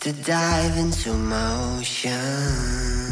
to dive into motion.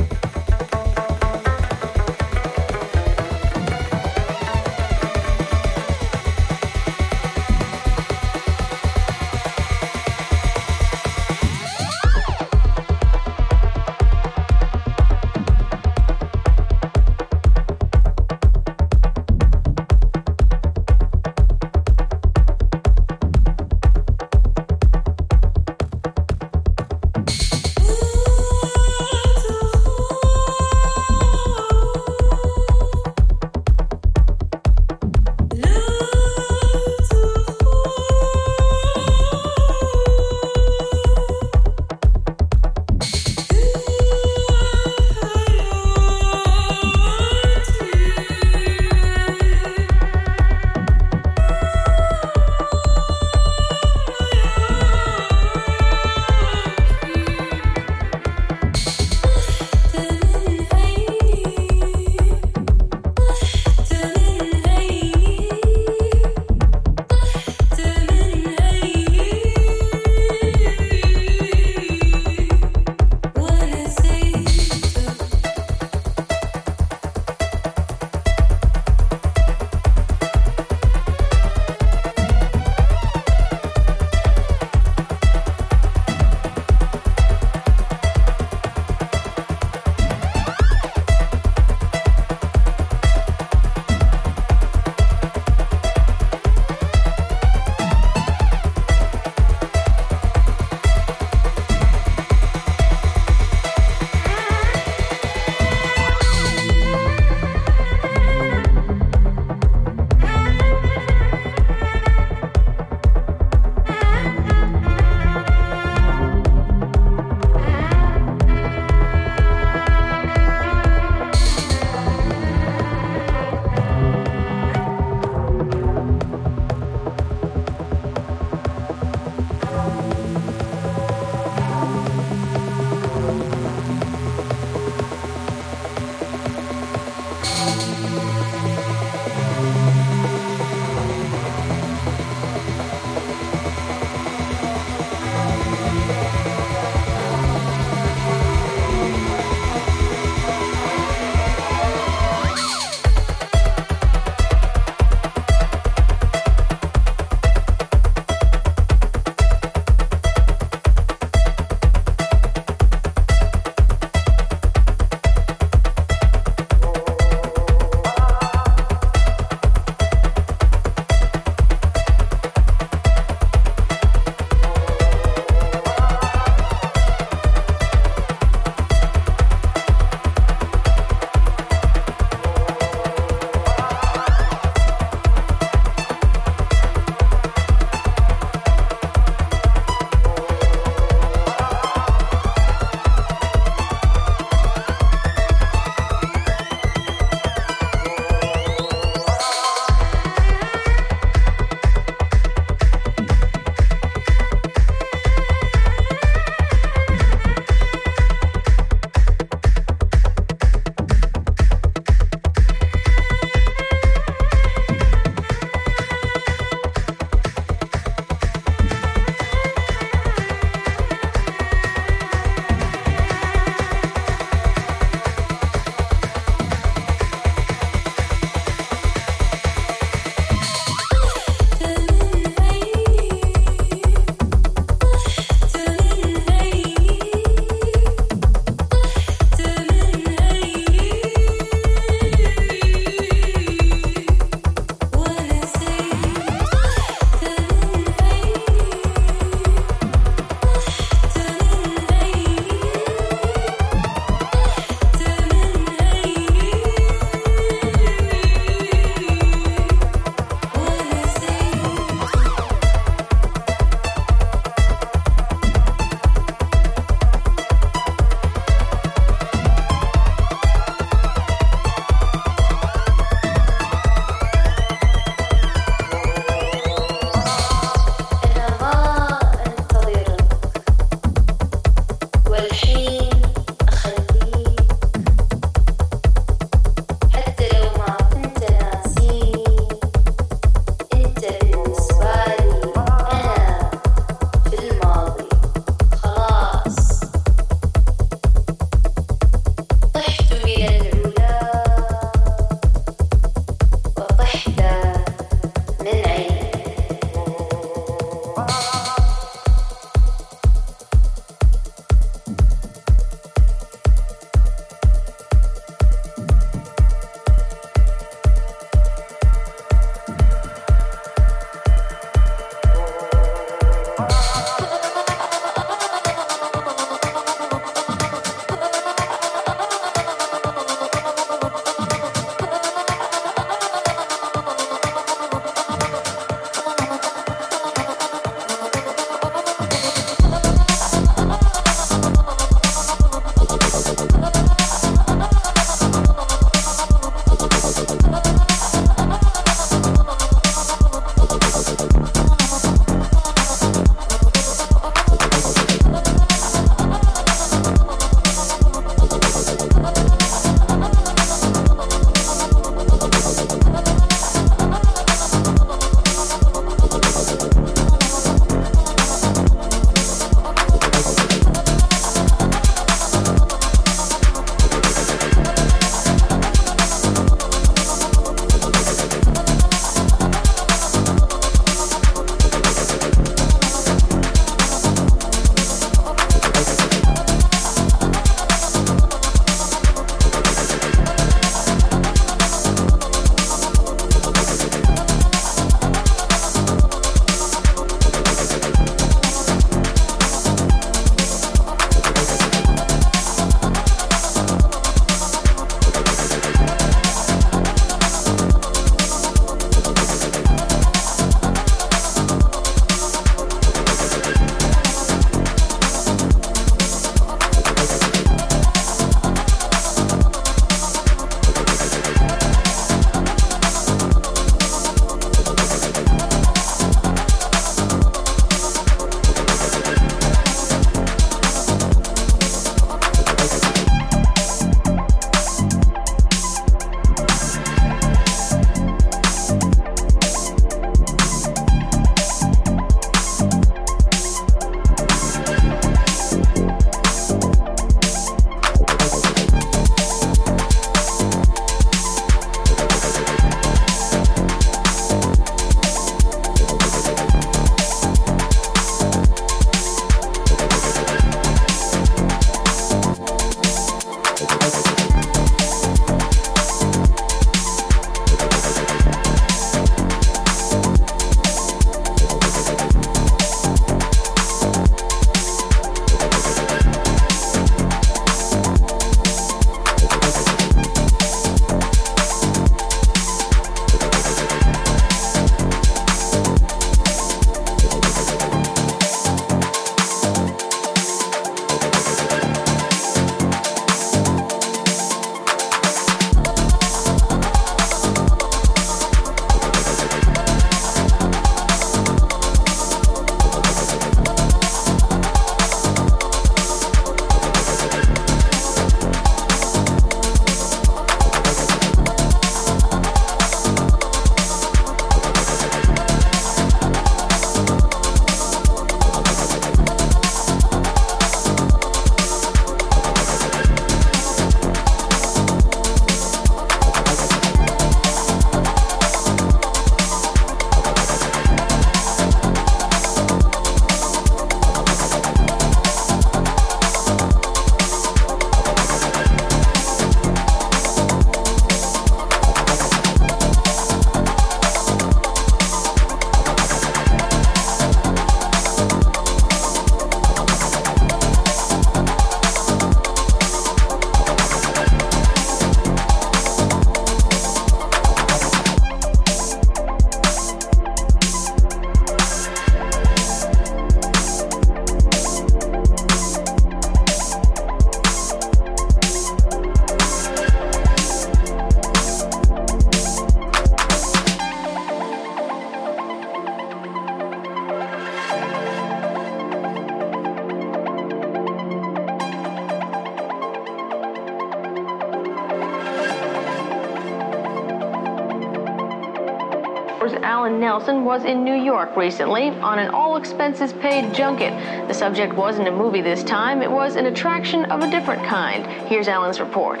Alan Nelson was in New York recently on an all expenses paid junket. The subject wasn't a movie this time, it was an attraction of a different kind. Here's Alan's report.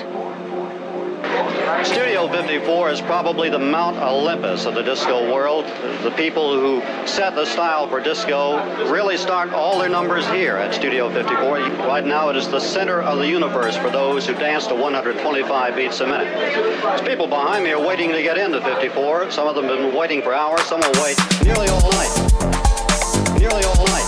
Studio 54 is probably the Mount Olympus of the disco world. The people who set the style for disco really start all their numbers here at Studio 54. Right now it is the center of the universe for those who dance to 125 beats a minute. There's people behind me are waiting to get into 54. Some of them have been waiting for hours. Some will wait nearly all night. Nearly all night.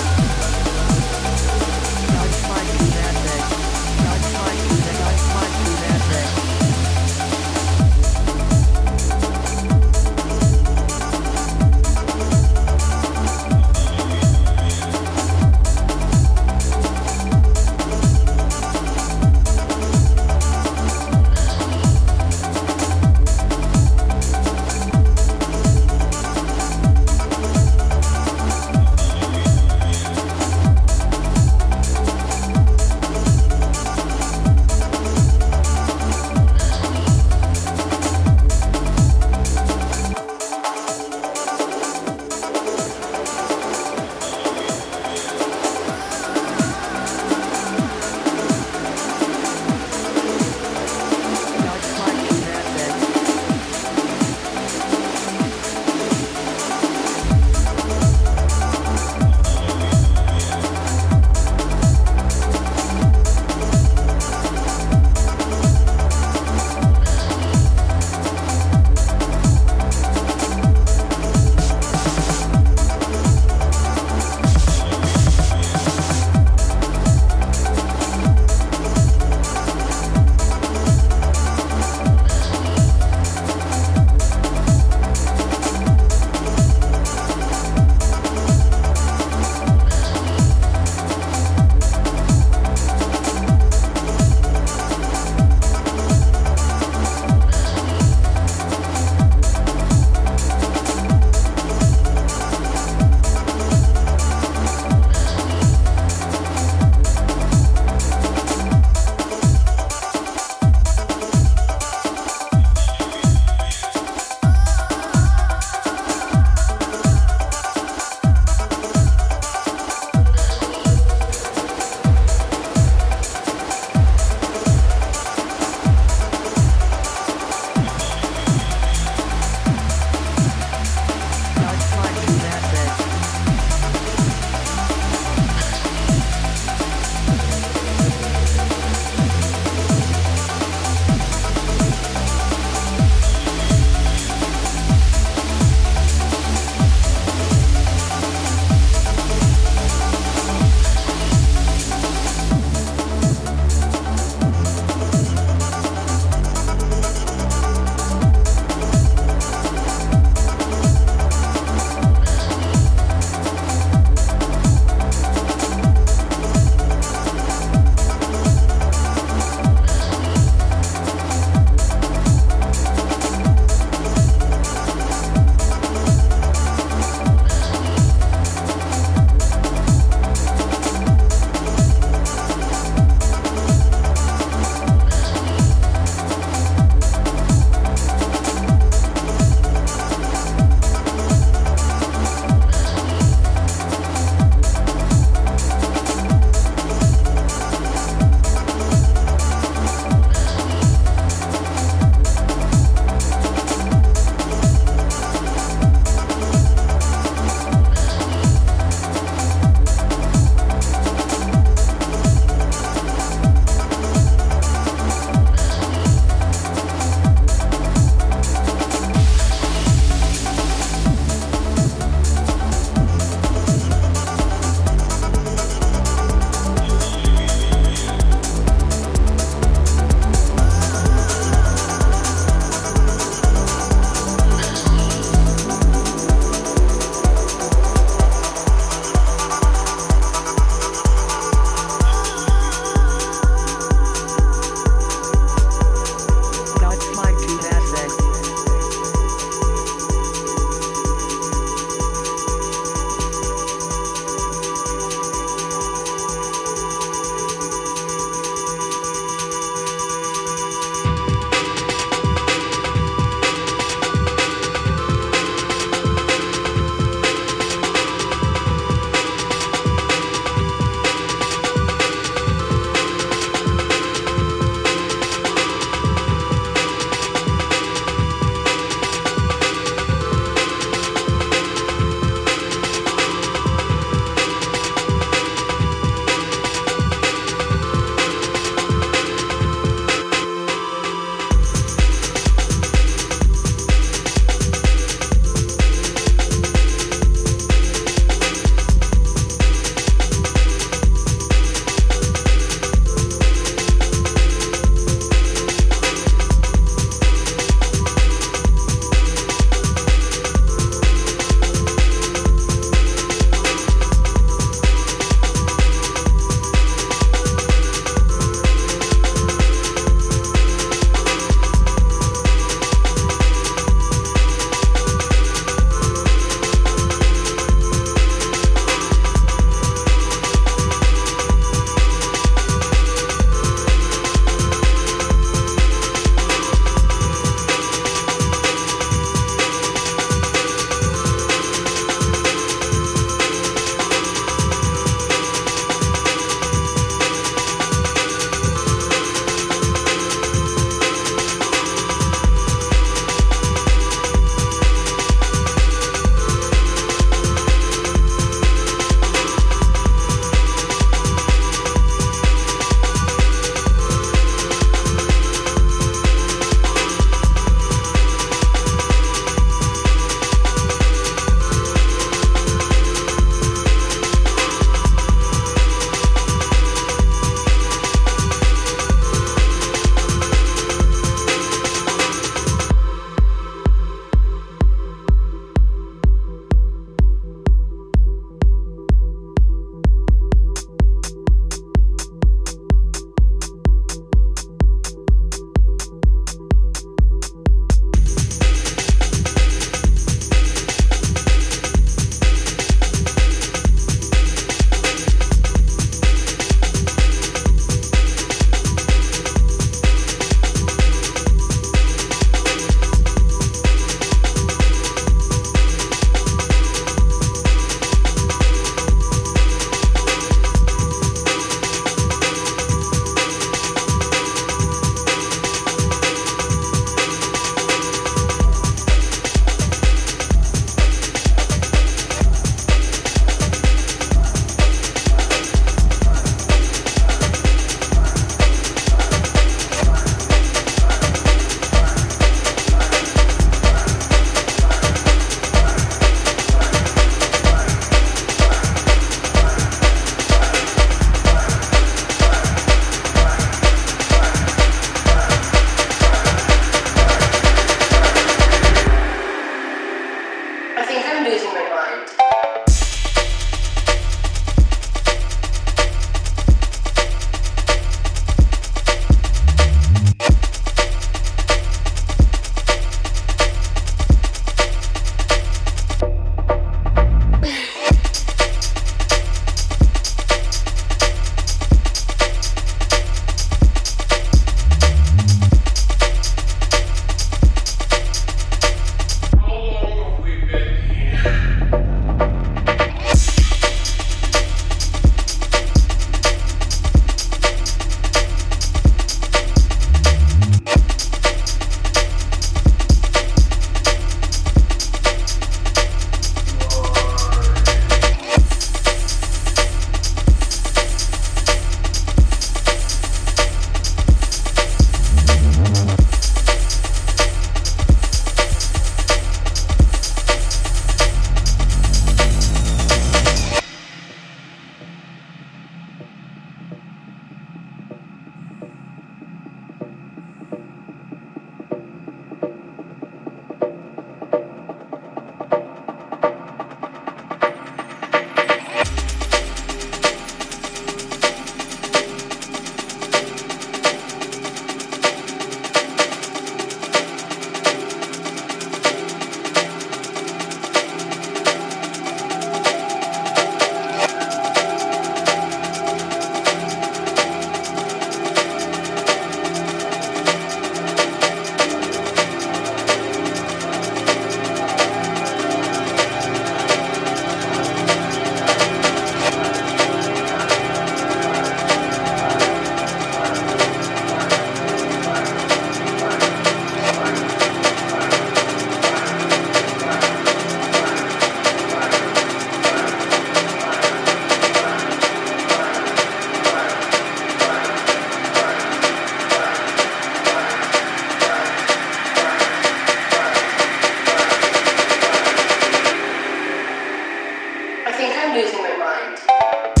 think I'm losing my mind.